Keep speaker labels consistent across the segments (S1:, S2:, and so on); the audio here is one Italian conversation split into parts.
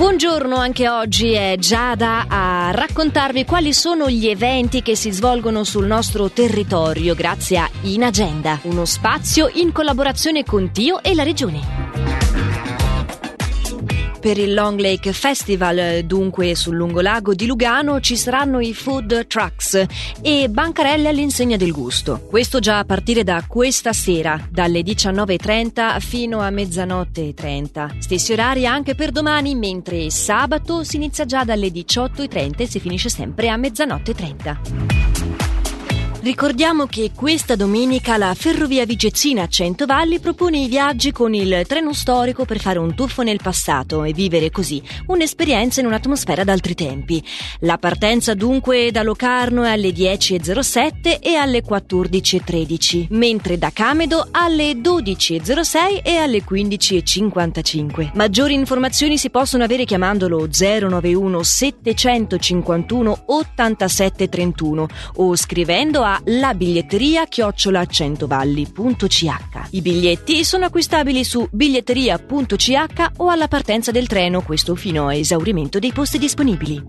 S1: Buongiorno, anche oggi è Giada a raccontarvi quali sono gli eventi che si svolgono sul nostro territorio grazie a In Agenda, uno spazio in collaborazione con Tio e la Regione. Per il Long Lake Festival, dunque sul lungolago di Lugano, ci saranno i food trucks e bancarelle all'insegna del gusto. Questo già a partire da questa sera, dalle 19.30 fino a mezzanotte e 30. Stessi orari anche per domani, mentre sabato si inizia già dalle 18.30 e si finisce sempre a mezzanotte e 30. Ricordiamo che questa domenica la Ferrovia Vigezzina a Centovalli propone i viaggi con il treno storico per fare un tuffo nel passato e vivere così un'esperienza in un'atmosfera d'altri tempi. La partenza dunque da Locarno è alle 10.07 e alle 14.13, mentre da Camedo alle 12.06 e alle 15.55. Maggiori informazioni si possono avere chiamandolo 091 751 87 31 o scrivendo a a labiglietteria chiocciolacentovalli.ch. I biglietti sono acquistabili su biglietteria.ch o alla partenza del treno, questo fino a esaurimento dei posti disponibili.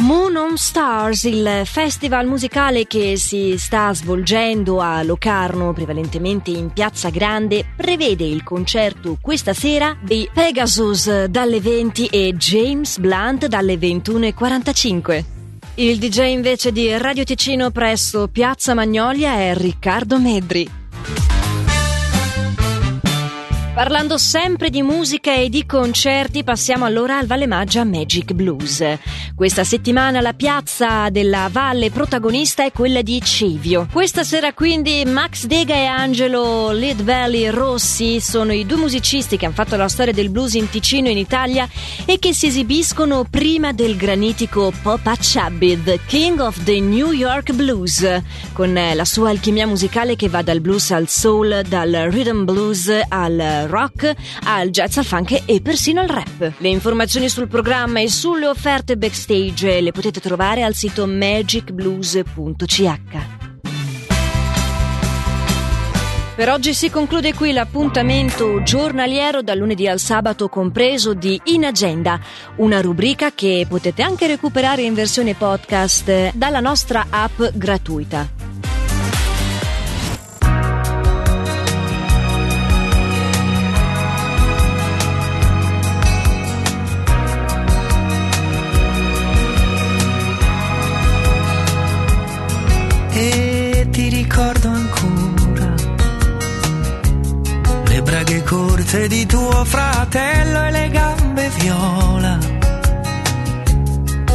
S1: Moon on Stars, il festival musicale che si sta svolgendo a Locarno, prevalentemente in Piazza Grande, prevede il concerto questa sera di Pegasus dalle 20 e James Blunt dalle 21.45. Il DJ invece di Radio Ticino presso Piazza Magnolia è Riccardo Medri. Parlando sempre di musica e di concerti, passiamo allora al Valle Maggia Magic Blues. Questa settimana la piazza della Valle protagonista è quella di Civio. Questa sera quindi Max Dega e Angelo Lead Valley Rossi sono i due musicisti che hanno fatto la storia del blues in Ticino in Italia e che si esibiscono prima del granitico Papa Chubby, the King of the New York Blues, con la sua alchimia musicale che va dal blues al soul, dal rhythm blues al rock, al jazz, al funk e persino al rap. Le informazioni sul programma e sulle offerte backstage le potete trovare al sito magicblues.ch. Per oggi si conclude qui l'appuntamento giornaliero dal lunedì al sabato compreso di In Agenda, una rubrica che potete anche recuperare in versione podcast dalla nostra app gratuita.
S2: Corte di tuo fratello e le gambe viola.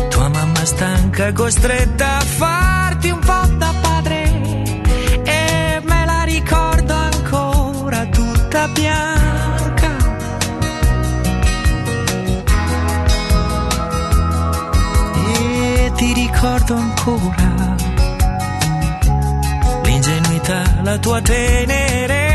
S2: Tua mamma stanca, costretta a farti un po' da padre. E me la ricordo ancora tutta bianca. E ti ricordo ancora l'ingenuità, la tua tenerezza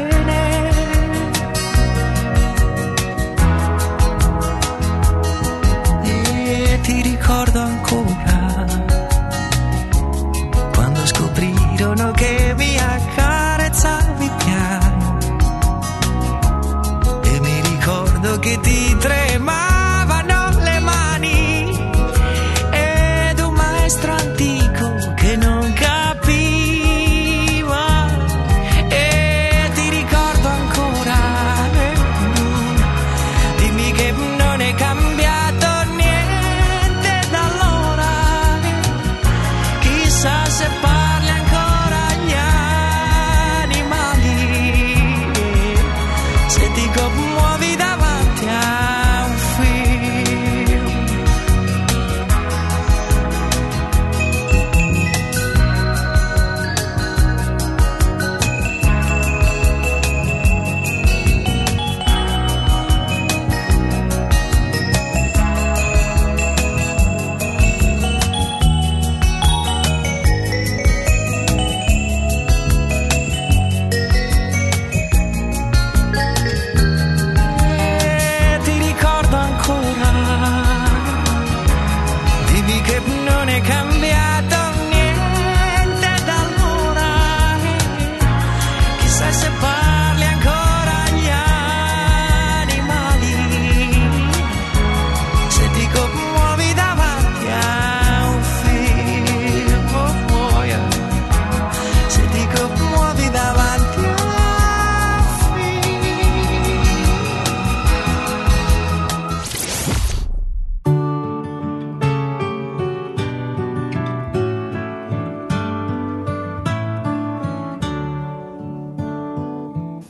S2: ricordo che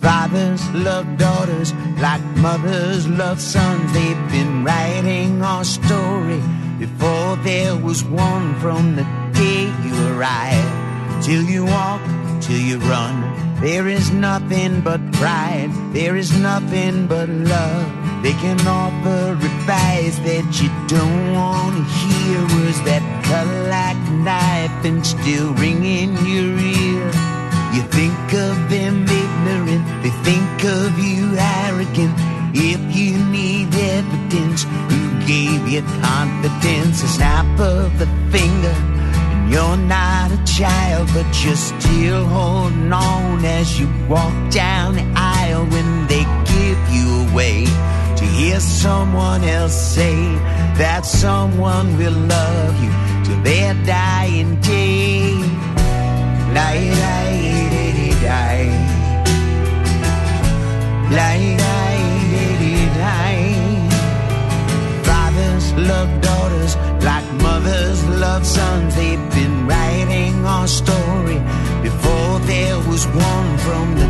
S3: Fathers love daughters like mothers love sons. They've been writing our story before there was one from the day you arrived. Till you walk, till you run. There is nothing but pride. There is nothing but love. They can offer advice that you don't want to hear. Words that cut like a knife and still ring in your ear. You think of them confidence? A snap of the finger, and you're not a child, but you're still holding on as you walk down the aisle when they give you away. To hear someone else say that someone will love you till their dying day. Lie, lie, die. Lie, our story before there was one from